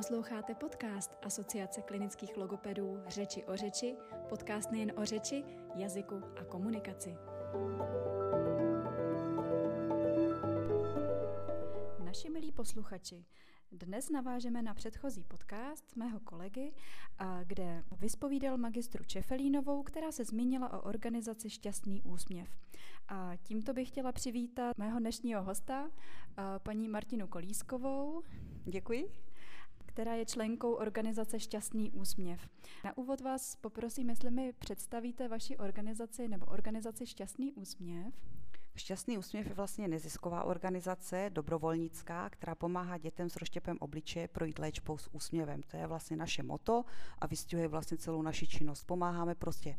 Posloucháte podcast Asociace klinických logopedů Řeči o řeči, podcast nejen o řeči, jazyku a komunikaci. Naši milí posluchači, dnes navážeme na předchozí podcast mého kolegy, kde vyspovídal magistru Čefelínovou, která se zmínila o organizaci Šťastný úsměv. A tímto bych chtěla přivítat mého dnešního hosta, paní Martinu Kolískovou. Děkuji která je členkou organizace Šťastný úsměv. Na úvod vás poprosím, jestli mi představíte vaši organizaci nebo organizaci Šťastný úsměv. Šťastný úsměv je vlastně nezisková organizace, dobrovolnická, která pomáhá dětem s rozštěpem obličeje projít léčbou s úsměvem. To je vlastně naše moto a vystihuje vlastně celou naši činnost. Pomáháme prostě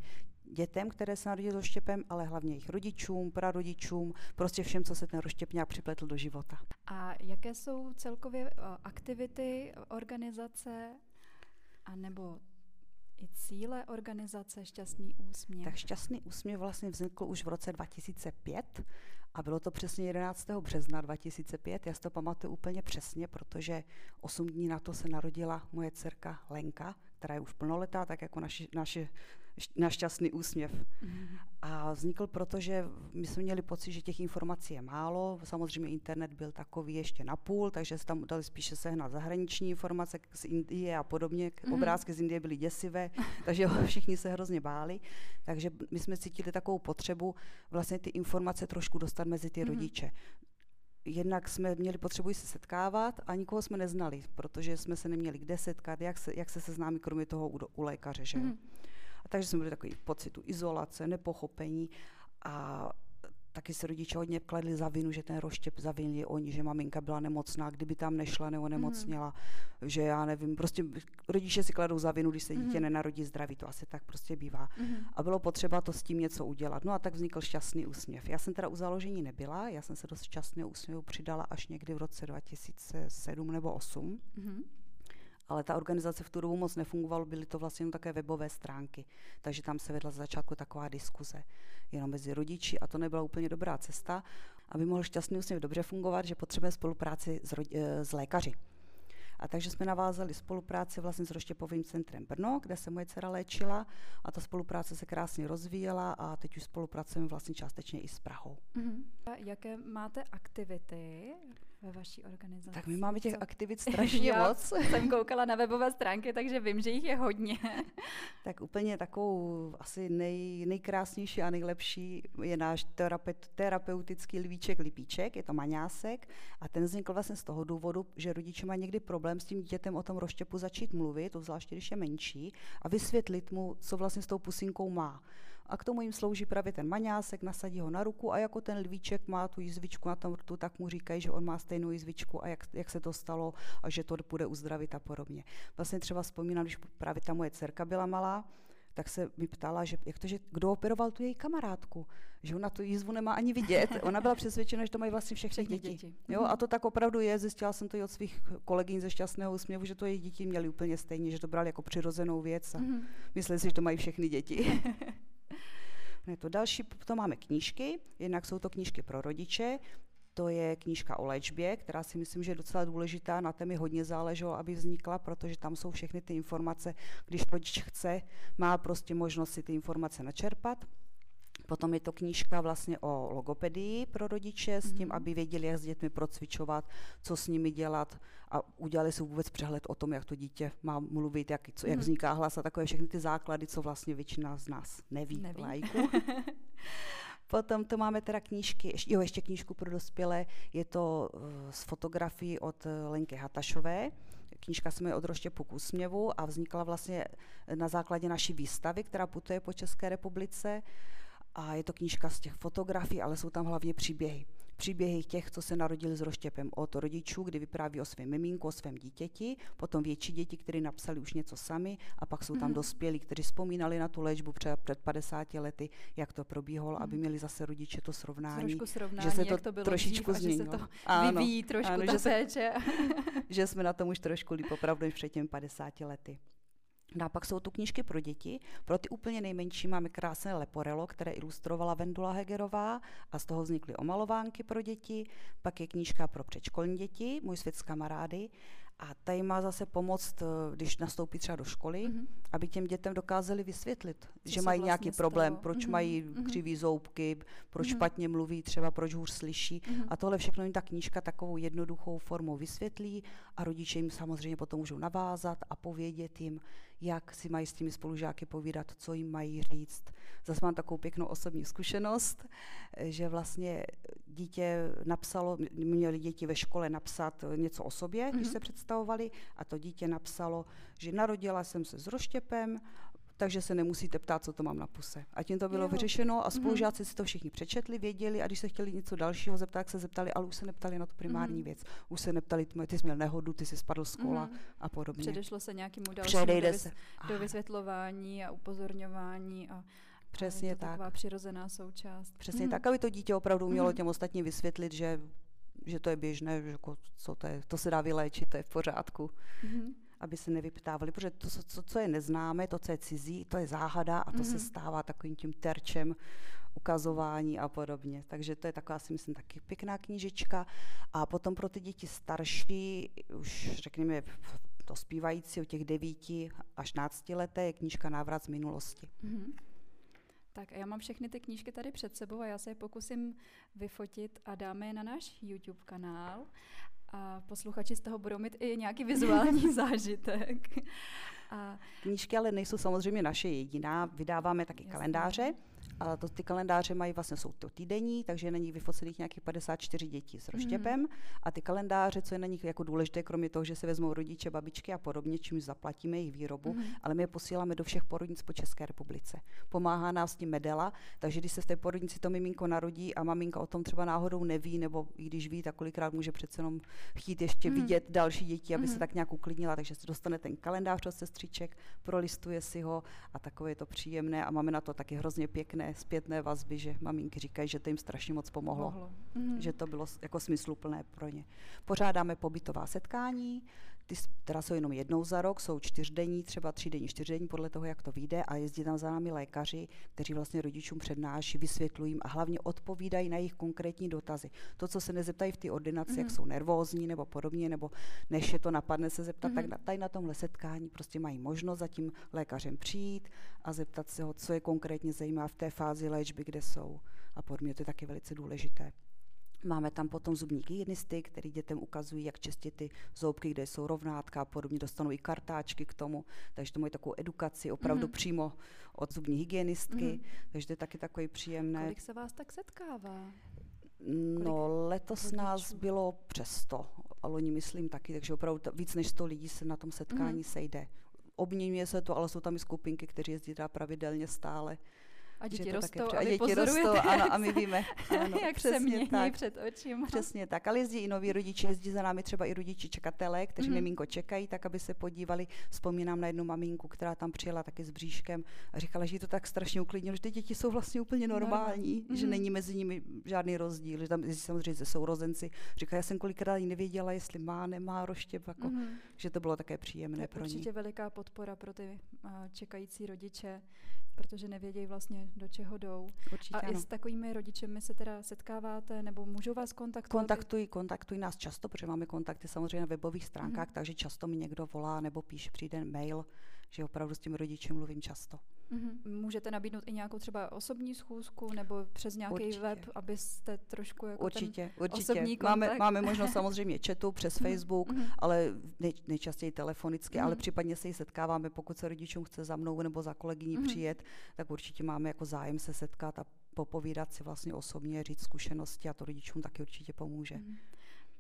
dětem, které se narodí s rozštěpem, ale hlavně jejich rodičům, prarodičům, prostě všem, co se ten rozštěp nějak připletl do života. A jaké jsou celkově eh, aktivity organizace a nebo i cíle organizace Šťastný úsměv? Tak Šťastný úsměv vlastně vznikl už v roce 2005 a bylo to přesně 11. března 2005. Já si to pamatuju úplně přesně, protože 8 dní na to se narodila moje dcerka Lenka, která je už plnoletá, tak jako naši, naše, náš šťastný úsměv. Mm. A vznikl proto, že my jsme měli pocit, že těch informací je málo. Samozřejmě internet byl takový ještě na půl, takže se tam dali spíše sehnat zahraniční informace z Indie a podobně. Mm. Obrázky z Indie byly děsivé, takže všichni se hrozně báli. Takže my jsme cítili takovou potřebu vlastně ty informace trošku dostat mezi ty mm. rodiče jednak jsme měli potřebu se setkávat a nikoho jsme neznali, protože jsme se neměli kde setkat, jak se, jak se seznámí kromě toho u, u lékaře. Že? Mm. A takže jsme byli takový pocitu izolace, nepochopení a taky se rodiče hodně kladli za vinu, že ten roštěp zavinili oni, že maminka byla nemocná, kdyby tam nešla nebo nemocněla, mm. že já nevím, prostě rodiče si kladou za vinu, když se dítě mm. nenarodí zdraví, to asi tak prostě bývá. Mm. A bylo potřeba to s tím něco udělat. No a tak vznikl šťastný úsměv. Já jsem teda u založení nebyla, já jsem se do šťastného úsměvu přidala až někdy v roce 2007 nebo 2008. Mm ale ta organizace v tu dobu moc nefungovala, byly to vlastně také webové stránky, takže tam se vedla z začátku taková diskuze jenom mezi rodiči a to nebyla úplně dobrá cesta. Aby mohl šťastný úsměv dobře fungovat, že potřebuje spolupráci s, eh, s lékaři. A takže jsme navázali spolupráci vlastně s Roštěpovým centrem Brno, kde se moje dcera léčila a ta spolupráce se krásně rozvíjela a teď už spolupracujeme vlastně částečně i s Prahou. Uh-huh. A jaké máte aktivity ve vaší organizaci? Tak my máme těch Co? aktivit strašně Já moc. jsem koukala na webové stránky, takže vím, že jich je hodně. tak úplně takovou asi nej, nejkrásnější a nejlepší je náš terapeut, terapeutický lvíček lipíček, je to maňásek a ten vznikl vlastně z toho důvodu, že rodiče mají někdy problém s tím dítětem o tom rozštěpu začít mluvit, to zvláště když je menší, a vysvětlit mu, co vlastně s tou pusinkou má. A k tomu jim slouží právě ten maňásek, nasadí ho na ruku a jako ten lvíček má tu jizvičku na tom rtu, tak mu říkají, že on má stejnou jizvičku a jak, jak se to stalo a že to bude uzdravit a podobně. Vlastně třeba vzpomínám, když právě ta moje dcerka byla malá, tak se mi ptala, že jak to, že kdo operoval tu její kamarádku, že ona tu jízvu nemá ani vidět. Ona byla přesvědčena, že to mají vlastně všechny, všechny děti. děti. Jo, a to tak opravdu je, zjistila jsem to i od svých kolegyň ze šťastného úsměvu, že to jejich děti měly úplně stejně, že to brali jako přirozenou věc a mm-hmm. mysleli si, že to mají všechny děti. Ne, to další, to máme knížky, jednak jsou to knížky pro rodiče, to je knížka o léčbě, která si myslím, že je docela důležitá. Na té mi hodně záleželo, aby vznikla, protože tam jsou všechny ty informace. Když rodič chce, má prostě možnost si ty informace načerpat. Potom je to knížka vlastně o logopedii pro rodiče s tím, mm-hmm. aby věděli, jak s dětmi procvičovat, co s nimi dělat a udělali si vůbec přehled o tom, jak to dítě má mluvit, jak, co, jak mm-hmm. vzniká hlas a takové všechny ty základy, co vlastně většina z nás neví, neví. lajku. Potom to máme teda knížky, jo, ještě knížku pro dospělé, je to uh, z fotografií od eh, Lenky Hatašové. Knížka se jmenuje Od roštěpu k úsměvu a vznikla vlastně na základě naší výstavy, která putuje po České republice. A je to knížka z těch fotografií, ale jsou tam hlavně příběhy. Příběhy těch, co se narodili s roštěpem od rodičů, kdy vypráví o svém miminku, o svém dítěti, potom větší děti, kteří napsali už něco sami, a pak jsou tam mm. dospělí, kteří vzpomínali na tu léčbu před, před 50 lety, jak to probíhalo, mm. aby měli zase rodiče to srovnání, Trošku srovnání že se to, to bylo trošičku změnilo. Že se to ano, vyvíjí trošku ano, ta že. Se, že jsme na tom už trošku líp opravdu před těmi 50 lety. No a pak jsou tu knížky pro děti. Pro ty úplně nejmenší máme krásné leporelo, které ilustrovala Vendula Hegerová a z toho vznikly omalovánky pro děti. Pak je knížka pro předškolní děti, Můj svět s kamarády. A tady má zase pomoct, eh, když nastoupí třeba do školy, mm-hmm. aby těm dětem dokázali vysvětlit, Co že mají vlastně nějaký problém, proč mm-hmm. mají mm-hmm. křivý zoubky, proč mm-hmm. špatně mluví, třeba proč hůř slyší. Mm-hmm. A tohle všechno jim ta knížka takovou jednoduchou formou vysvětlí a rodiče jim samozřejmě potom můžou navázat a povědět jim, jak si mají s těmi spolužáky povídat, co jim mají říct. Zase mám takovou pěknou osobní zkušenost, že vlastně dítě napsalo, měli děti ve škole napsat něco o sobě, mm-hmm. když mhm. se představovali, a to dítě napsalo, že narodila jsem se s roštěpem, takže se nemusíte ptát, co to mám na puse. A tím to bylo jo. vyřešeno a mhm. spolužáci mm-hmm. si to všichni přečetli, věděli a když se chtěli něco dalšího zeptat, tak se zeptali, ale už se neptali na tu primární mm-hmm. věc. Už se neptali, ty jsi měl nehodu, ty jsi spadl z kola mm-hmm. a podobně. Předešlo se nějakému dalšímu do, vys- se. do vysvětlování a upozorňování a Přesně je to tak. Taková přirozená součást. Přesně mm. tak, aby to dítě opravdu mělo mm. těm ostatním vysvětlit, že, že to je běžné, že jako, co to, je, to se dá vyléčit, to je v pořádku. Mm aby se nevyptávali, protože to, co, co je neznámé, to, co je cizí, to je záhada a to mm-hmm. se stává takovým tím terčem ukazování a podobně. Takže to je taková, si myslím, taky pěkná knížečka. A potom pro ty děti starší, už řekněme to zpívající o těch devíti až nácti leté, je knížka Návrat z minulosti. Mm-hmm. Tak a já mám všechny ty knížky tady před sebou a já se je pokusím vyfotit a dáme je na náš YouTube kanál a posluchači z toho budou mít i nějaký vizuální zážitek. A... Knížky ale nejsou samozřejmě naše jediná, vydáváme taky Jasně. kalendáře. A to, ty kalendáře mají vlastně, jsou to týdenní, takže na nich vyfocených nějakých 54 dětí s roštěpem. Mm. A ty kalendáře, co je na nich jako důležité, kromě toho, že se vezmou rodiče, babičky a podobně, čím zaplatíme jejich výrobu, mm. ale my je posíláme do všech porodnic po České republice. Pomáhá nás tím Medela, takže když se v té porodnici to miminko narodí a maminka o tom třeba náhodou neví, nebo i když ví, tak kolikrát může přece jenom chtít ještě mm. vidět další děti, aby mm. se tak nějak uklidnila, takže se dostane ten kalendář od sestřiček, prolistuje si ho a takové je to příjemné a máme na to taky hrozně pěkné zpětné vazby, že maminky říkají, že to jim strašně moc pomohlo, pomohlo. Mm-hmm. že to bylo jako smysluplné pro ně. Pořádáme pobytová setkání, ty teda jsou jenom jednou za rok, jsou čtyřdenní, třeba třídenní, čtyřdenní, podle toho, jak to vyjde a jezdí tam za námi lékaři, kteří vlastně rodičům přednáší, vysvětlují a hlavně odpovídají na jejich konkrétní dotazy. To, co se nezeptají v té ordinaci, mm-hmm. jak mhm. jsou nervózní nebo podobně, nebo než je to napadne se zeptat, mm-hmm. tak mhm. na, tady na tomhle setkání prostě mají možnost za tím lékařem přijít a zeptat se ho, co je konkrétně zajímá v té fázi léčby, kde jsou. A podobně to je taky velice důležité. Máme tam potom zubní hygienisty, který dětem ukazují, jak čistit ty zoubky, kde jsou rovnátka a podobně. Dostanou i kartáčky k tomu, takže to mají takovou edukaci opravdu mm-hmm. přímo od zubní hygienistky, mm-hmm. takže to je taky takový příjemné. Kolik se vás tak setkává? No, letos rodičů? nás bylo přes 100, a loni myslím taky, takže opravdu víc než 100 lidí se na tom setkání mm-hmm. sejde. Obměňuje se to, ale jsou tam i skupinky, kteří jezdí pravidelně stále. A děti rostou a, a děti rostou, ano, a my víme, ano, jak se mění tak, před očima. Přesně tak, ale jezdí i noví rodiče, jezdí za námi třeba i rodiči čekatelé, kteří mm-hmm. miminko čekají, tak aby se podívali. Vzpomínám na jednu maminku, která tam přijela taky s bříškem a říkala, že to tak strašně uklidnilo, že ty děti jsou vlastně úplně normální, mm-hmm. že není mezi nimi žádný rozdíl, že tam samozřejmě ze sourozenci. Říká, já jsem kolikrát nevěděla, jestli má, nemá roštěp, jako, mm-hmm. že to bylo také příjemné to pro ně. Určitě veliká podpora pro ty uh, čekající rodiče protože nevědějí vlastně, do čeho jdou. Určitě a ano. i s takovými rodičemi se teda setkáváte, nebo můžou vás kontaktovat? Kontaktují, kontaktují nás často, protože máme kontakty samozřejmě na webových stránkách, mm-hmm. takže často mi někdo volá nebo píše, přijde mail, že opravdu s tím rodičem mluvím často. Mm-hmm. Můžete nabídnout i nějakou třeba osobní schůzku nebo přes nějaký určitě. web, abyste trošku jako určitě, ten určitě. osobní kontakt. Máme, máme možnost samozřejmě chatu přes mm-hmm. Facebook, mm-hmm. ale nej, nejčastěji telefonicky, mm-hmm. ale případně se i setkáváme, pokud se rodičům chce za mnou nebo za kolegyní mm-hmm. přijet, tak určitě máme jako zájem se setkat a popovídat si vlastně osobně, říct zkušenosti a to rodičům taky určitě pomůže. Mm-hmm.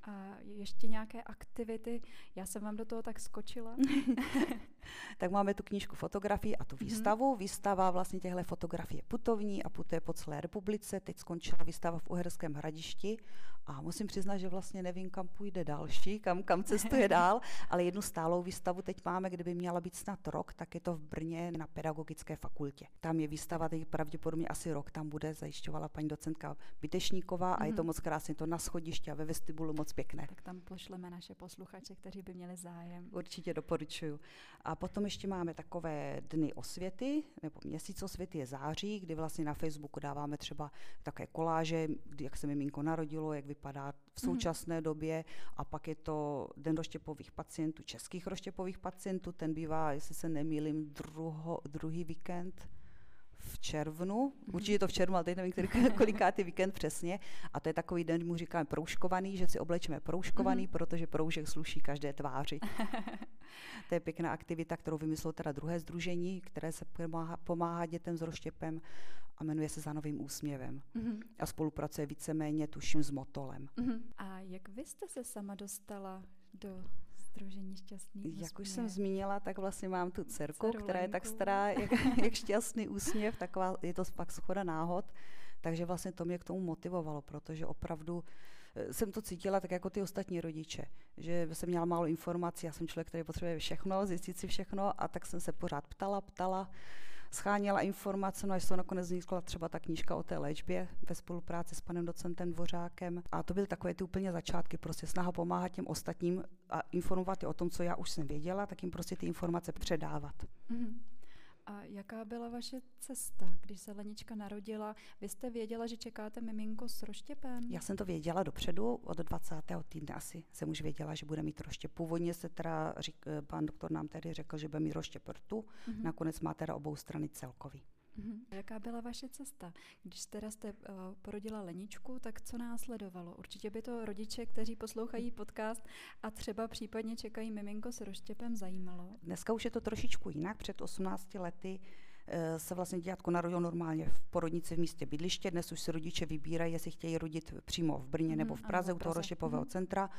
A ještě nějaké aktivity? Já jsem vám do toho tak skočila. tak máme tu knížku fotografií a tu mhm. výstavu. Mm-hmm. Výstava vlastně těchto fotografií je putovní a putuje po celé republice. Teď skončila výstava v Uherském hradišti a musím přiznat, že vlastně nevím, kam půjde další, kam, kam cestuje dál, ale jednu stálou výstavu teď máme, kdyby měla být snad rok, tak je to v Brně na pedagogické fakultě. Tam je výstava, teď pravděpodobně asi rok tam bude, zajišťovala paní docentka Bytešníková mm-hmm. a je to mhm. moc krásně, to na schodišti a ve vestibulu moc pěkné. Tak tam pošleme naše posluchače, kteří by měli zájem. Určitě doporučuju. A A potom ještě máme takové dny osvěty, nebo měsíc osvěty je září, kdy vlastně na Facebooku dáváme třeba také koláže, kdy, jak se miminko narodilo, jak vypadá v mhm. současné mm. době. A pak je to Den roštěpových pacientů, českých roštěpových pacientů, ten bývá, jestli se nemýlím, druho, druhý víkend v červnu, mm-hmm. určitě to v červnu, ale teď nevím, který, kolikátý víkend přesně. A to je takový den, mu říkáme proužkovaný, že si oblečeme proužkovaný, mm-hmm. protože proužek sluší každé tváři. to je pěkná aktivita, kterou vymyslelo teda druhé združení, které se pomáhá, pomáhá dětem s rozštěpem a jmenuje se Za novým úsměvem. Mm-hmm. A spolupracuje víceméně, tuším, s Motolem. Mm-hmm. A jak vy jste se sama dostala do Združení šťastný úsměv. Jak už jsem zmínila, tak vlastně mám tu dcerku, která je tak stará, jak, jak šťastný úsměv, taková, je to pak schoda náhod. Takže vlastně to mě k tomu motivovalo, protože opravdu eh, jsem to cítila tak jako ty ostatní rodiče, že jsem měla málo informací, já jsem člověk, který potřebuje všechno, zjistit si všechno a tak jsem se pořád ptala, ptala scháněla informace, no až to nakonec vznikla třeba ta knížka o té léčbě ve spolupráci s panem docentem Dvořákem. A to byly takové ty úplně začátky, prostě snaha pomáhat těm ostatním a informovat je o tom, co já už jsem věděla, tak jim prostě ty informace předávat. Mm-hmm. A jaká byla vaše cesta, když se Lenička narodila? Vy jste věděla, že čekáte miminko s roštěpem? Já jsem to věděla dopředu, od 20. týdne asi jsem už věděla, že bude mít roštěp. Původně se teda, řík, pan doktor nám tedy řekl, že bude mít roštěp rtu, mm-hmm. nakonec má teda obou strany celkový. Mm-hmm. Jaká byla vaše cesta? Když teda jste uh, porodila Leničku, tak co následovalo? Určitě by to rodiče, kteří poslouchají podcast a třeba případně čekají miminko s roštěpem, zajímalo. Dneska už je to trošičku jinak. Před 18 lety uh, se vlastně dětko narodilo normálně v porodnici v místě bydliště. Dnes už se rodiče vybírají, jestli chtějí rodit přímo v Brně mm, nebo v Praze, u toho roštěpového mm. centra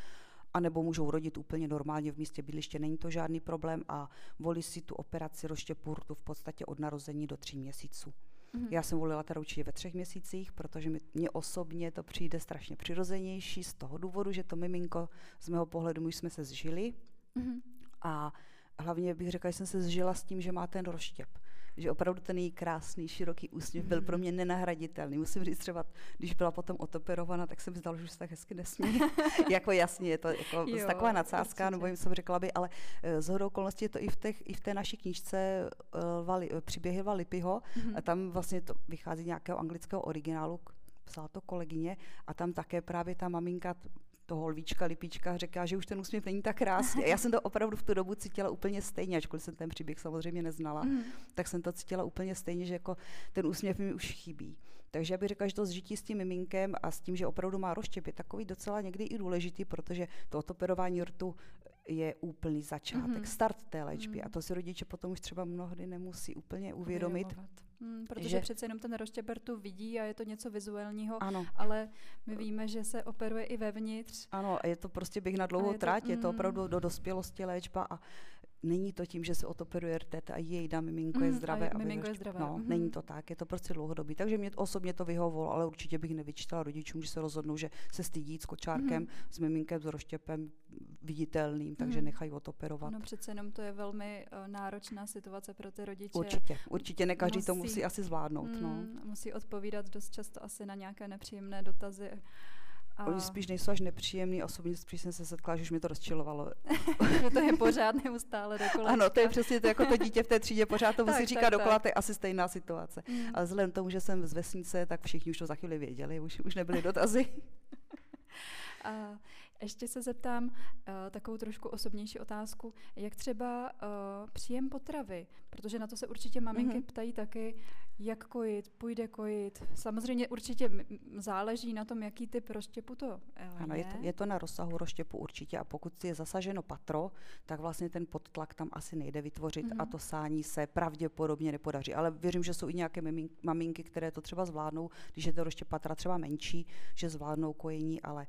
anebo můžou rodit úplně normálně v místě bydliště, není to žádný problém a volí si tu operaci roštěpurtu v podstatě od narození do tří měsíců. Mm-hmm. Já jsem volila teda určitě ve třech měsících, protože mi, mě osobně to přijde strašně přirozenější z toho důvodu, že to miminko z mého pohledu už jsme se zžili mm-hmm. a hlavně bych řekla, že jsem se zžila s tím, že má ten rozštěp že opravdu ten její krásný, široký úsměv byl pro mě nenahraditelný. Musím říct třeba, když byla potom otoperovaná, tak jsem zdala, že už se tak hezky nesmí. jako jasně, je to jako jo, taková nadsázka, nebo jim jsem řekla by, ale eh, z hodou okolností je to i v, těch, i v té naší knížce uh, Vali, příběhy Valipiho, mm-hmm. a tam vlastně to vychází nějakého anglického originálu, psala to kolegyně a tam také právě ta maminka toho lvíčka, lipíčka říká, že už ten úsměv není tak krásný. A já jsem to opravdu v tu dobu cítila úplně stejně, ačkoliv jsem ten příběh samozřejmě neznala, mm. tak jsem to cítila úplně stejně, že jako ten úsměv mi už chybí. Takže já bych řekla, že to zžití s tím miminkem a s tím, že opravdu má rozštěp, je takový docela někdy i důležitý, protože to otoperování rtu je úplný začátek, mm-hmm. start té léčby. Mm. A to si rodiče potom už třeba mnohdy nemusí úplně uvědomit. Hmm, protože že... přece jenom ten rozštěper tu vidí a je to něco vizuálního, ano. ale my víme, že se operuje i vevnitř. Ano, je to prostě běh na dlouhou trať, je to mm. opravdu do dospělosti léčba a není to tím, že se otoperuje RTT a jej dá miminko mm, je zdravé. A miminko je zdravé. No, mm. není to tak, je to prostě dlouhodobý. Takže mě osobně to vyhovovalo, ale určitě bych nevyčítala rodičům, že se rozhodnou, že se stydí s kočárkem, mm. s miminkem, s rozštěpem viditelným, takže mm. nechají otoperovat. No přece jenom to je velmi uh, náročná situace pro ty rodiče. Určitě, určitě ne každý musí, to musí asi zvládnout. Mm, no. Musí odpovídat dost často asi na nějaké nepříjemné dotazy. A... Oni spíš nejsou až nepříjemný, osobně spíš jsem se setkala, že už mi to rozčilovalo. to je pořád neustále dokola. Ano, to je přesně to, jako to dítě v té třídě, pořád to musí tak, říkat tak, dokola, to je asi stejná situace. Mm. Ale vzhledem k tomu, že jsem z vesnice, tak všichni už to za chvíli věděli, už, už nebyly dotazy. A ještě se zeptám uh, takovou trošku osobnější otázku, jak třeba uh, příjem potravy, protože na to se určitě maminky mm-hmm. ptají taky, jak kojit, půjde kojit. Samozřejmě určitě záleží na tom, jaký typ rozštěpu to je. Ano, je to, je to na rozsahu rozštěpu určitě a pokud je zasaženo patro, tak vlastně ten podtlak tam asi nejde vytvořit mm-hmm. a to sání se pravděpodobně nepodaří. Ale věřím, že jsou i nějaké maminky, které to třeba zvládnou, když je to rozštěp patra třeba menší, že zvládnou kojení, ale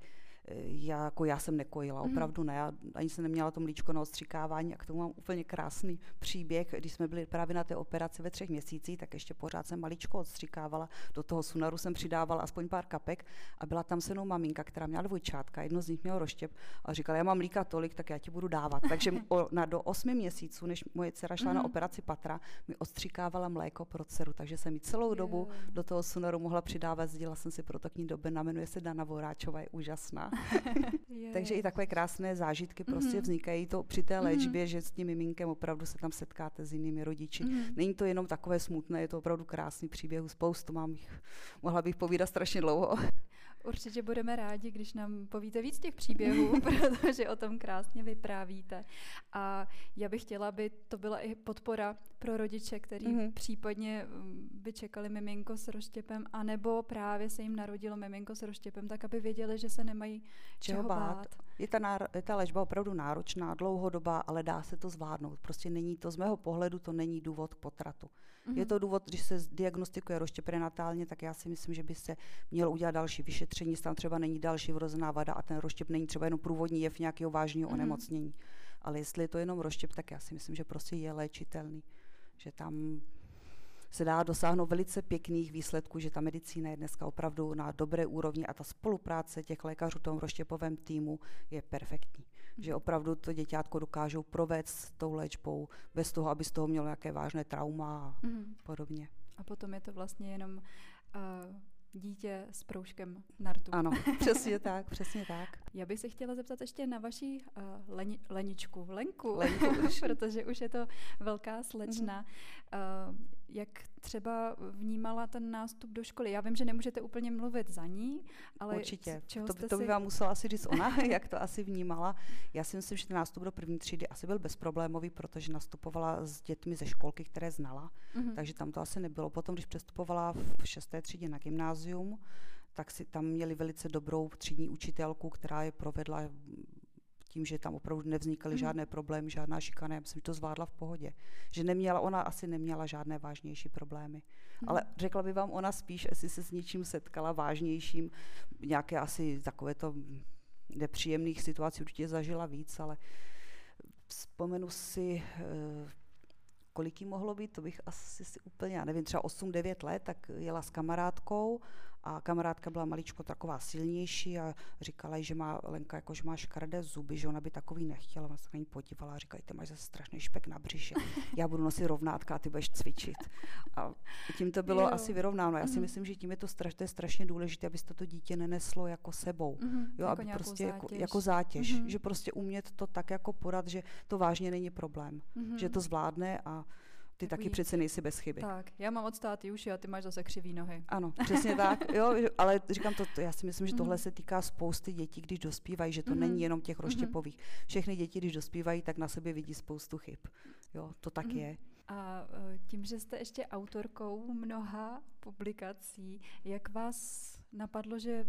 já, jako já jsem nekojila, mm. opravdu ne. Já ani jsem neměla to mlíčko na ostřikávání a k tomu mám úplně krásný příběh. Když jsme byli právě na té operaci ve třech měsících, tak ještě pořád jsem maličko odstřikávala. Do toho sunaru jsem přidávala aspoň pár kapek a byla tam se mnou maminka, která měla dvojčátka, jedno z nich mělo roštěp a říkala, já mám mlíka tolik, tak já ti budu dávat. Takže o, na, do osmi měsíců, než moje dcera šla mm. na mhm. operaci patra, mi odstřikávala mléko pro dceru, takže jsem mi celou dobu do toho sunaru mohla přidávat. Sdělala jsem si proto k ní doby, jmenuje se Dana Voráčová, je úžasná. Takže i takové krásné zážitky prostě mm-hmm. vznikají to při té mhm. léčbě, mm-hmm. že s tím miminkem opravdu se tam setkáte s jinými rodiči. Mm-hmm. Není to jenom takové smutné, je to opravdu krásný příběh, spoustu mám jich, mohla bych povídat strašně dlouho. Určitě budeme rádi, když nám povíte víc těch příběhů, protože o tom krásně vyprávíte. A já bych chtěla, aby to byla i podpora pro rodiče, kteří mm-hmm. případně mm, by čekali miminko s roštěpem, anebo právě se jim narodilo miminko s roštěpem, tak aby věděli, že se nemají čeho, čeho bát. bát. Je ta, náro, je ta léčba opravdu náročná, dlouhodobá, ale dá se to zvládnout. Prostě není to, z mého pohledu, to není důvod k potratu. Mm-hmm. Je to důvod, když se diagnostikuje roštěp prenatálně, tak já si myslím, že by se mělo udělat další vyšetření, tam třeba není další vrozená vada a ten roštěp není třeba jenom průvodní jev nějakého vážného mm-hmm. onemocnění. Ale jestli je to jenom roštěp, tak já si myslím, že prostě je léčitelný. Že tam se dá dosáhnout velice pěkných výsledků, že ta medicína je dneska opravdu na dobré úrovni a ta spolupráce těch lékařů v tom roštěpovém týmu je perfektní. Že opravdu to děťátko dokážou provést s tou léčbou bez toho, aby z toho mělo nějaké vážné trauma a mm. podobně. A potom je to vlastně jenom uh, dítě s proužkem na rtu. Ano, přesně tak, přesně tak. Já bych se chtěla zeptat ještě na vaší uh, leni, leničku, Lenku, Lenku už. protože už je to velká slečna. Mm-hmm. Uh, jak třeba vnímala ten nástup do školy? Já vím, že nemůžete úplně mluvit za ní, ale Určitě. Čeho to, to by si... vám musela asi říct ona, jak to asi vnímala. Já si myslím, že ten nástup do první třídy asi byl bezproblémový, protože nastupovala s dětmi ze školky, které znala, mm-hmm. takže tam to asi nebylo. Potom, když přestupovala v šesté třídě na gymnázium, tak si tam měli velice dobrou třídní učitelku, která je provedla tím, že tam opravdu nevznikaly mm. žádné problémy, žádná šikana, já myslím, že to zvládla v pohodě. Že neměla, ona asi neměla žádné vážnější problémy. Mm. Ale řekla by vám ona spíš, jestli se s něčím setkala vážnějším, nějaké asi takovéto nepříjemných situací určitě zažila víc, ale vzpomenu si, eh, kolik jí mohlo být, to bych asi si úplně, já nevím, třeba 8-9 let, tak jela s kamarádkou a kamarádka byla maličko taková silnější a říkala jí, že má Lenka, jako, že má škaredé zuby, že ona by takový nechtěla. Ona se na ní podívala a říkala, ty máš zase strašný špek na břiše. Já budu nosit rovnátka a ty budeš cvičit. A tím to bylo jo. asi vyrovnáno. Já si mm. myslím, že tím je to, straš, to je strašně důležité, abyste to dítě neneslo jako sebou. Mm-hmm. Jo, jako aby prostě zátěž. Jako, jako zátěž. Mm-hmm. Že prostě umět to tak jako podat, že to vážně není problém. Mm-hmm. Že to zvládne a ty taky přece nejsi bez chyby. Tak, já mám od státy uši a ty máš zase křivý nohy. Ano, přesně tak. Jo, ale říkám to, já si myslím, že tohle mhm. se týká spousty dětí, když dospívají, že to mm-hmm. není jenom těch mhm. roštěpových. Všechny děti, když dospívají, tak na sobě vidí spoustu chyb. Jo, to tak mm-hmm. je. A e, tím, že jste ještě autorkou mnoha publikací, jak vás napadlo, že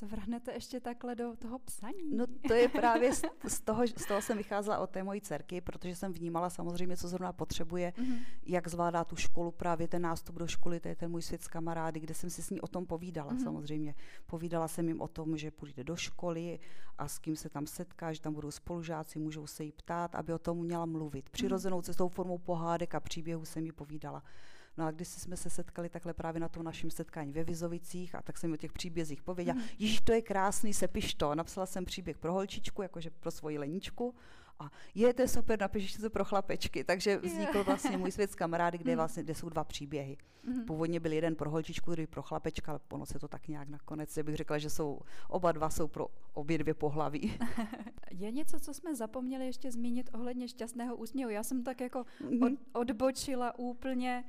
se vrhnete ještě takhle do toho psaní. No to je právě z, z, toho, z toho jsem vycházela od té mojí dcerky, protože jsem vnímala samozřejmě, co zrovna potřebuje, mm-hmm. jak zvládá tu školu, právě ten nástup do školy, to je ten můj svět s kamarády, kde jsem si s ní o tom povídala mm-hmm. samozřejmě. Povídala jsem jim o tom, že půjde do školy a s kým se tam setká, že tam budou spolužáci, můžou se jí ptát, aby o tom měla mluvit. Přirozenou cestou formou pohádek a příběhů jsem jí povídala. No a když jsme se setkali takhle právě na tom našem setkání ve Vizovicích a tak jsem o těch příbězích pověděla, mm. Ježíš, to je krásný, sepiš to. Napsala jsem příběh pro holčičku, jakože pro svoji leničku a je to super, napiš to pro chlapečky. Takže vznikl vlastně můj svět s kamarády, kde, mhm. vlastně, kde jsou dva příběhy. Mm-hmm. Původně byl jeden pro holčičku, druhý pro chlapečka, ale ono se to tak nějak nakonec, bych řekla, že jsou oba dva jsou pro obě dvě pohlaví. je něco, co jsme zapomněli ještě zmínit ohledně šťastného úsměvu? Já jsem tak jako mm-hmm. od, odbočila úplně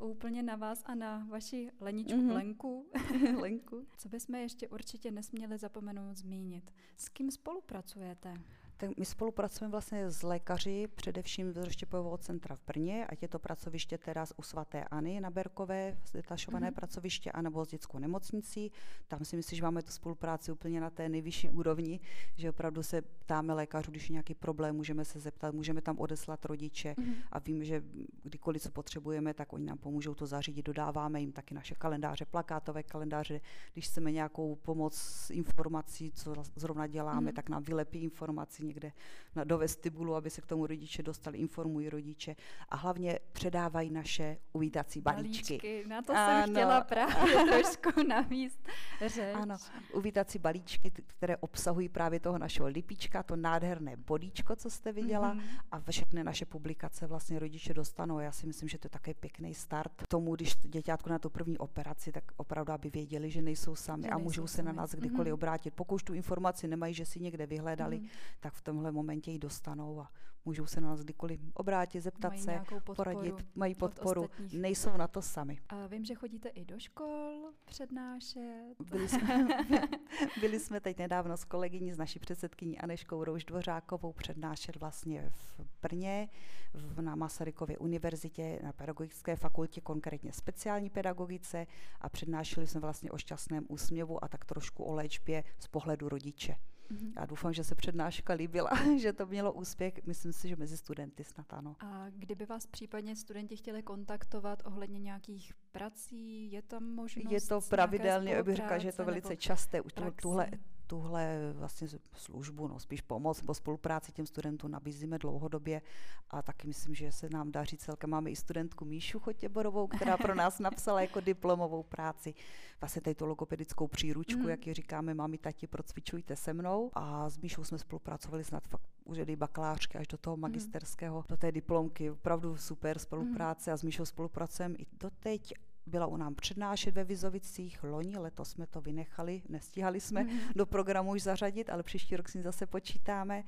úplně na vás a na vaši Leničku mm-hmm. Lenku. Lenku. Co bychom ještě určitě nesměli zapomenout zmínit? S kým spolupracujete? Tak my spolupracujeme vlastně s lékaři, především z Roštěpového centra v Brně, ať je to pracoviště teraz u svatéAny na Berkové, detašované mm-hmm. pracoviště, anebo s dětskou nemocnicí. Tam si myslím, že máme tu spolupráci úplně na té nejvyšší úrovni, že opravdu se ptáme lékařů, když je nějaký problém, můžeme se zeptat, můžeme tam odeslat rodiče mm-hmm. a vím, že kdykoliv co potřebujeme, tak oni nám pomůžou to zařídit. Dodáváme jim taky naše kalendáře, plakátové kalendáře. Když chceme nějakou pomoc s informací, co zrovna děláme, mm-hmm. tak nám vylepí informaci někde na, do vestibulu, aby se k tomu rodiče dostali, informují rodiče a hlavně předávají naše uvítací balíčky. balíčky. Na to ano. jsem chtěla právě trošku navíc řeč. Ano, uvítací balíčky, které obsahují právě toho našeho lipíčka, to nádherné bodíčko, co jste viděla mm-hmm. a všechny naše publikace vlastně rodiče dostanou. Já si myslím, že to je také pěkný start k tomu, když děťátko na tu první operaci, tak opravdu, aby věděli, že nejsou sami že a můžou se sami. na nás kdykoliv mm-hmm. obrátit. Pokud tu informaci nemají, že si někde vyhledali, mm-hmm. tak v tomhle momentě ji dostanou a můžou se na nás kdykoliv obrátit, zeptat mají se, poradit, mají podporu, nejsou na to sami. A vím, že chodíte i do škol přednášet. Byli jsme, byli jsme teď nedávno s kolegyní, s naší předsedkyní Aneškou Rouš Dvořákovou přednášet vlastně v Brně, v, na Masarykově univerzitě, na pedagogické fakultě, konkrétně speciální pedagogice a přednášeli jsme vlastně o šťastném úsměvu a tak trošku o léčbě z pohledu rodiče. Mm-hmm. Já doufám, že se přednáška líbila, že to mělo úspěch. Myslím si, že mezi studenty snad ano. A kdyby vás případně studenti chtěli kontaktovat ohledně nějakých prací, je tam možnost? Je to pravidelně, bych řekla, že je to velice časté. Už tuhle tuhle vlastně službu, no spíš pomoc nebo spolupráci těm studentům nabízíme dlouhodobě a taky myslím, že se nám daří celkem. Máme i studentku Míšu Chotěborovou, která pro nás napsala jako diplomovou práci vlastně tady tu logopedickou příručku, mm. jak ji říkáme, mami, tati, procvičujte se mnou a s Míšou jsme spolupracovali snad fakt už jeli bakalářky až do toho mhm. magisterského, mm. do té diplomky, opravdu super spolupráce mm. a s Míšou spolupracujeme i doteď byla u nám přednášet ve Vizovicích loni, letos jsme to vynechali, nestíhali jsme mm. do programu už zařadit, ale příští rok si zase počítáme.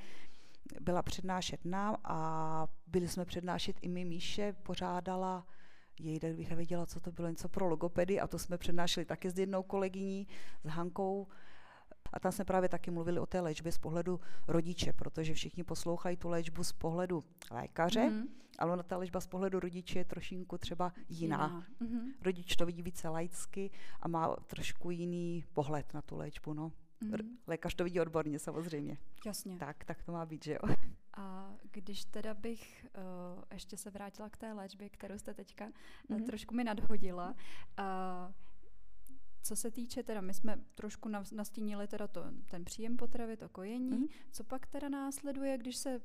Byla přednášet nám a byli jsme přednášet i my, Míše pořádala jej, bych nevěděla, co to bylo, něco pro logopedy a to jsme přednášeli také s jednou kolegyní, s Hankou, a tam jsme právě taky mluvili o té léčbě z pohledu rodiče, protože všichni poslouchají tu léčbu z pohledu lékaře, mm. ale ona ta léčba z pohledu rodiče je trošinku třeba jiná. jiná. Mm-hmm. Rodič to vidí více laicky a má trošku jiný pohled na tu léčbu. No. Mm-hmm. Lékař to vidí odborně samozřejmě. Jasně. Tak, tak to má být, že jo. A když teda bych uh, ještě se vrátila k té léčbě, kterou jste teďka mm-hmm. trošku mi nadhodila, uh, co se týče, teda my jsme trošku nastínili teda to, ten příjem potravy, to kojení. Mm. Co pak teda následuje, když se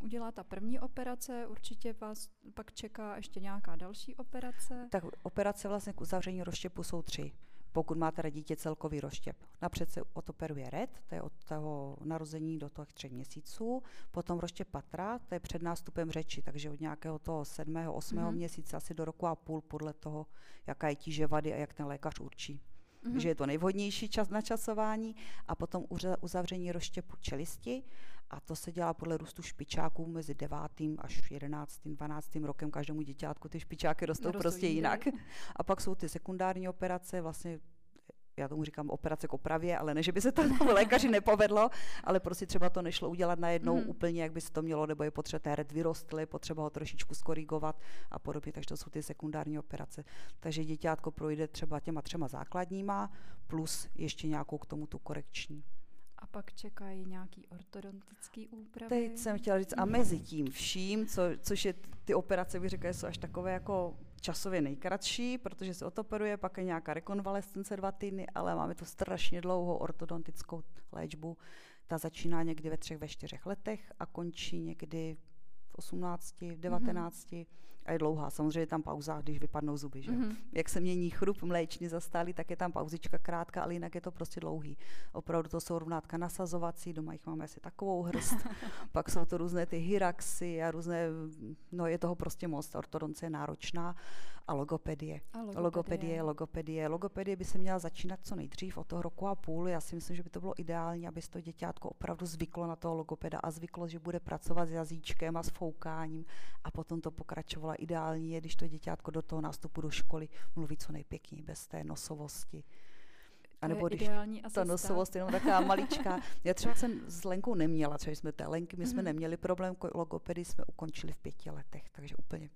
udělá ta první operace, určitě vás pak čeká ještě nějaká další operace? Tak operace vlastně k uzavření rozštěpu jsou tři pokud má teda dítě celkový rozštěp. Napřed se otoperuje red, to je od toho narození do těch třech měsíců, potom rozštěp patra, to je před nástupem řeči, takže od nějakého toho sedmého, osmého mm-hmm. měsíce asi do roku a půl podle toho, jaká je tíže vady a jak ten lékař určí mm-hmm. že je to nejvhodnější čas na časování a potom uzavření rozštěpu čelisti a to se dělá podle růstu špičáků mezi 9. až 11. 12. rokem každému děťátku ty špičáky rostou prostě jinak. A pak jsou ty sekundární operace, vlastně já tomu říkám operace k opravě, ale ne, že by se to lékaři nepovedlo, ale prostě třeba to nešlo udělat najednou mm. úplně, jak by se to mělo, nebo je potřeba ten red vyrostl, je potřeba ho trošičku skorigovat a podobně, takže to jsou ty sekundární operace. Takže děťátko projde třeba těma třema základníma, plus ještě nějakou k tomu tu korekční. A pak čekají nějaký ortodontický úpravy. Teď jsem chtěla říct, a mezi tím vším, co, což je ty operace, bych řekla, jsou až takové jako časově nejkratší, protože se otoperuje, pak je nějaká rekonvalescence dva týdny, ale máme tu strašně dlouhou ortodontickou léčbu. Ta začíná někdy ve třech, ve čtyřech letech a končí někdy v 18, v 19. Mm-hmm a je dlouhá. Samozřejmě je tam pauza, když vypadnou zuby. Že? Mm-hmm. Jak se mění chrup mléčný zastálý, tak je tam pauzička krátká, ale jinak je to prostě dlouhý. Opravdu to jsou rovnátka nasazovací, doma jich máme asi takovou hrst. Pak jsou to různé ty hyraxy a různé, no je toho prostě moc. Ortodonce je náročná a logopedie. A logopedie. logopedie. Logopedie, logopedie. by se měla začínat co nejdřív od toho roku a půl. Já si myslím, že by to bylo ideální, aby to děťátko opravdu zvyklo na toho logopeda a zvyklo, že bude pracovat s jazyčkem a s foukáním a potom to pokračovalo. Ideální je, když to děťátko do toho nástupu do školy mluví co nejpěkněji, bez té nosovosti. A nebo když ta nosovost jenom taková maličká. Já třeba jsem s Lenkou neměla, třeba jsme té Lenky, my jsme mm-hmm. neměli problém, logopedy jsme ukončili v pěti letech, takže úplně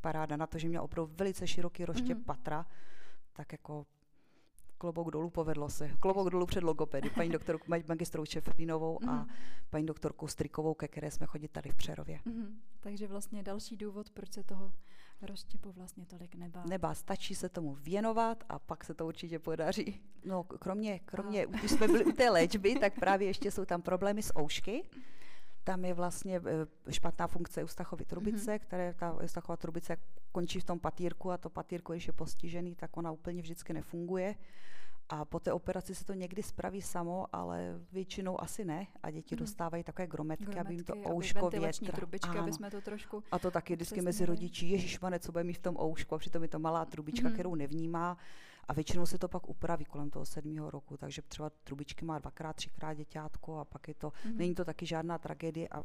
paráda na to, že měl opravdu velice široký rozštěp mm-hmm. patra, tak jako klobouk dolů povedlo se. Klobouk dolů před logopedy, paní doktorku magistrou Čefelinovou mm-hmm. a mhm. paní doktorkou Strikovou, ke které jsme chodili tady v Přerově. Mm-hmm. Takže vlastně další důvod, proč se toho rozštěpu vlastně tolik nebá. Nebá, stačí se tomu věnovat a pak se to určitě podaří. No, kromě, kromě a... když jsme byli u té léčby, tak právě ještě jsou tam problémy s oušky tam je vlastně eh, špatná funkce Eustachovy trubice, mm-hmm. které ta Eustachova trubice končí v tom patýrku a to patýrko, když je postižený, tak ona úplně vždycky nefunguje. A po té operaci se to někdy spraví samo, ale většinou asi ne. A děti hmm. dostávají takové grometky, grometky aby jim to ouško větra. trubičky, aby jsme to trošku A to taky vždycky mezi rodiči, ježišmane, co bude mít v tom oušku, a přitom je to malá trubička, hmm. kterou nevnímá. A většinou se to pak upraví kolem toho sedmého roku, takže třeba trubičky má dvakrát, třikrát děťátko a pak je to, hmm. není to taky žádná tragédie a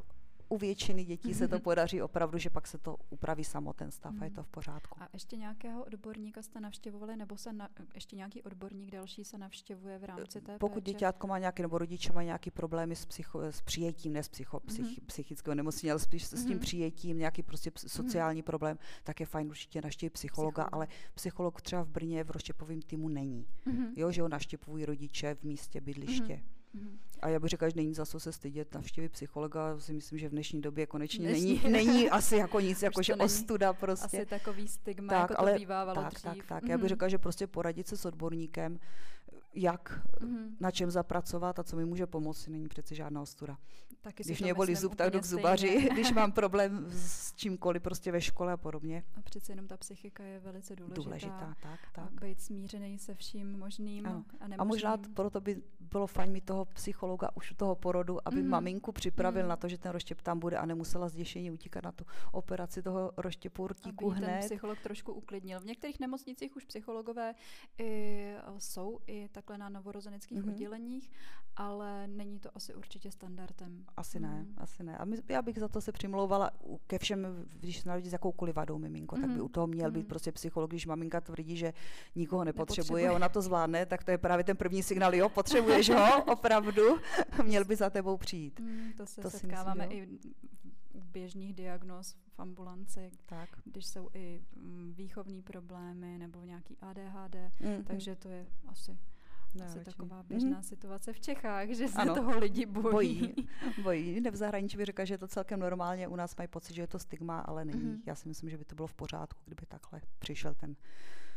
u většiny dětí se to podaří opravdu, že pak se to upraví samo ten stav a je to v pořádku. A ještě nějakého odborníka jste navštěvovali, nebo se na, ještě nějaký odborník další se navštěvuje v rámci té Pokud péče? děťátko má nějaké, nebo rodiče mají nějaké problémy s, psycho, s přijetím, ne s psycho, psych, mm-hmm. psychického nemocní, ale spíš mm-hmm. s tím přijetím, nějaký prostě sociální mm-hmm. problém, tak je fajn určitě naštívit psychologa, Psycholog. ale psycholog třeba v Brně v rozštěpovém týmu není. Mm-hmm. Jo, že ho naštěpují rodiče v místě bydliště. Mm-hmm. Mm-hmm. A já bych řekla, že není za co se stydět navštívit psychologa. Si myslím, že v dnešní době konečně dnešní. není, není asi jako nic, jako že ostuda prostě. Asi takový stigma, tak, jako ale, to bývávalo tak, dřív. Tak, tak, mm-hmm. Já bych mhm. řekla, že prostě poradit se s odborníkem, jak, mm-hmm. na čem zapracovat a co mi může pomoct, není přece žádná ostuda. Taky Když mě bolí zub, tak jdu k zubaři. Když mám problém s čímkoliv prostě ve škole a podobně. A přece jenom ta psychika je velice důležitá. Důležitá, tak, tak. A být smířený se vším možným ano. a nemožným. A možná proto by bylo fajn mít toho psychologa už u toho porodu, aby mm. maminku připravil mm. na to, že ten rozštěp tam bude a nemusela zděšení utíkat na tu operaci toho rozštěpu rtíku aby hned. ten psycholog trošku uklidnil. V některých nemocnicích už psychologové i, jsou i takhle na novorozenických mm-hmm. odděleních, ale není to asi určitě standardem. Asi mm. ne, asi ne. A my, já bych za to se přimlouvala ke všem, když se narodí s jakoukoliv vadou miminko, mm. tak by mhm. u toho měl mm. být mhm. prostě psycholog, když maminka tvrdí, že nikoho nepotřebuje, nepotřebuje. ona to zvládne, tak to je právě ten první signál, jo, potřebuješ ho, opravdu, měl by za tebou přijít. Mm, to se to setkáváme myslím, i u běžných diagnóz v ambulanci, tak. když jsou i mm, výchovní problémy nebo nějaký ADHD, mm, takže to je asi No, Asi taková běžná mm. situace v Čechách, že se ano. toho lidi bojí. Bojí. bojí. Ne v zahraničí by řekla, že je to celkem normálně. U nás mají pocit, že je to stigma, ale není. Mm. Já si myslím, že by to bylo v pořádku, kdyby takhle přišel ten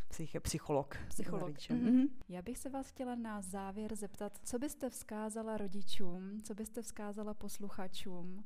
psych, psycholog. Psycholog. Mm-hmm. Já bych se vás chtěla na závěr zeptat, co byste vzkázala rodičům, co byste vzkázala posluchačům,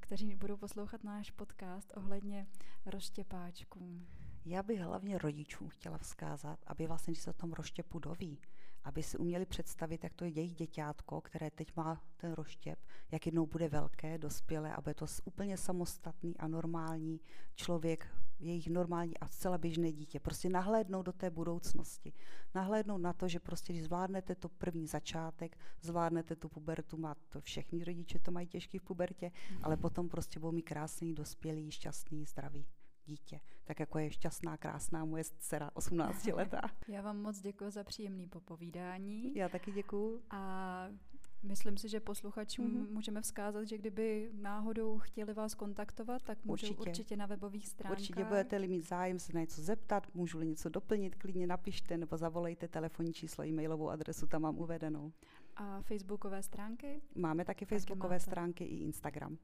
kteří budou poslouchat náš podcast ohledně rozštěpáčků. Já bych hlavně rodičům chtěla vzkázat, aby vlastně, když se o tom rozštěpu doví, aby si uměli představit, jak to je jejich děťátko, které teď má ten rozštěp, jak jednou bude velké, dospělé a bude to úplně samostatný a normální člověk, jejich normální a zcela běžné dítě. Prostě nahlédnout do té budoucnosti. Nahlédnout na to, že prostě, když zvládnete to první začátek, zvládnete tu pubertu, má to všichni rodiče to mají těžký v pubertě, mm. ale potom prostě budou mít krásný, dospělý, šťastný, zdravý dítě. Tak jako je šťastná, krásná moje dcera 18 letá. Já vám moc děkuji za příjemný popovídání. Já taky děkuji. A Myslím si, že posluchačům mm-hmm. můžeme vzkázat, že kdyby náhodou chtěli vás kontaktovat, tak můžou určitě, určitě na webových stránkách. Určitě budete-li mít zájem se na něco zeptat, můžu-li něco doplnit, klidně napište nebo zavolejte telefonní číslo, e-mailovou adresu, tam mám uvedenou. A facebookové stránky? Máme taky facebookové taky stránky i Instagram.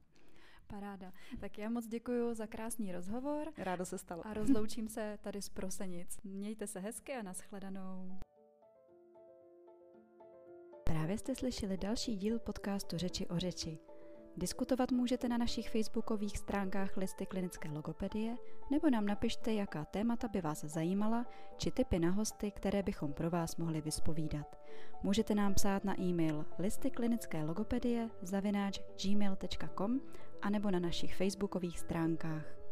Paráda. Tak já moc děkuji za krásný rozhovor. Rádo se stalo. A rozloučím se tady z Prosenic. Mějte se hezky a nashledanou. Právě jste slyšeli další díl podcastu Řeči o řeči. Diskutovat můžete na našich facebookových stránkách listy klinické logopedie nebo nám napište, jaká témata by vás zajímala, či typy na hosty, které bychom pro vás mohli vyspovídat. Můžete nám psát na e-mail listy klinické logopedie zavináč gmail.com anebo na našich facebookových stránkách.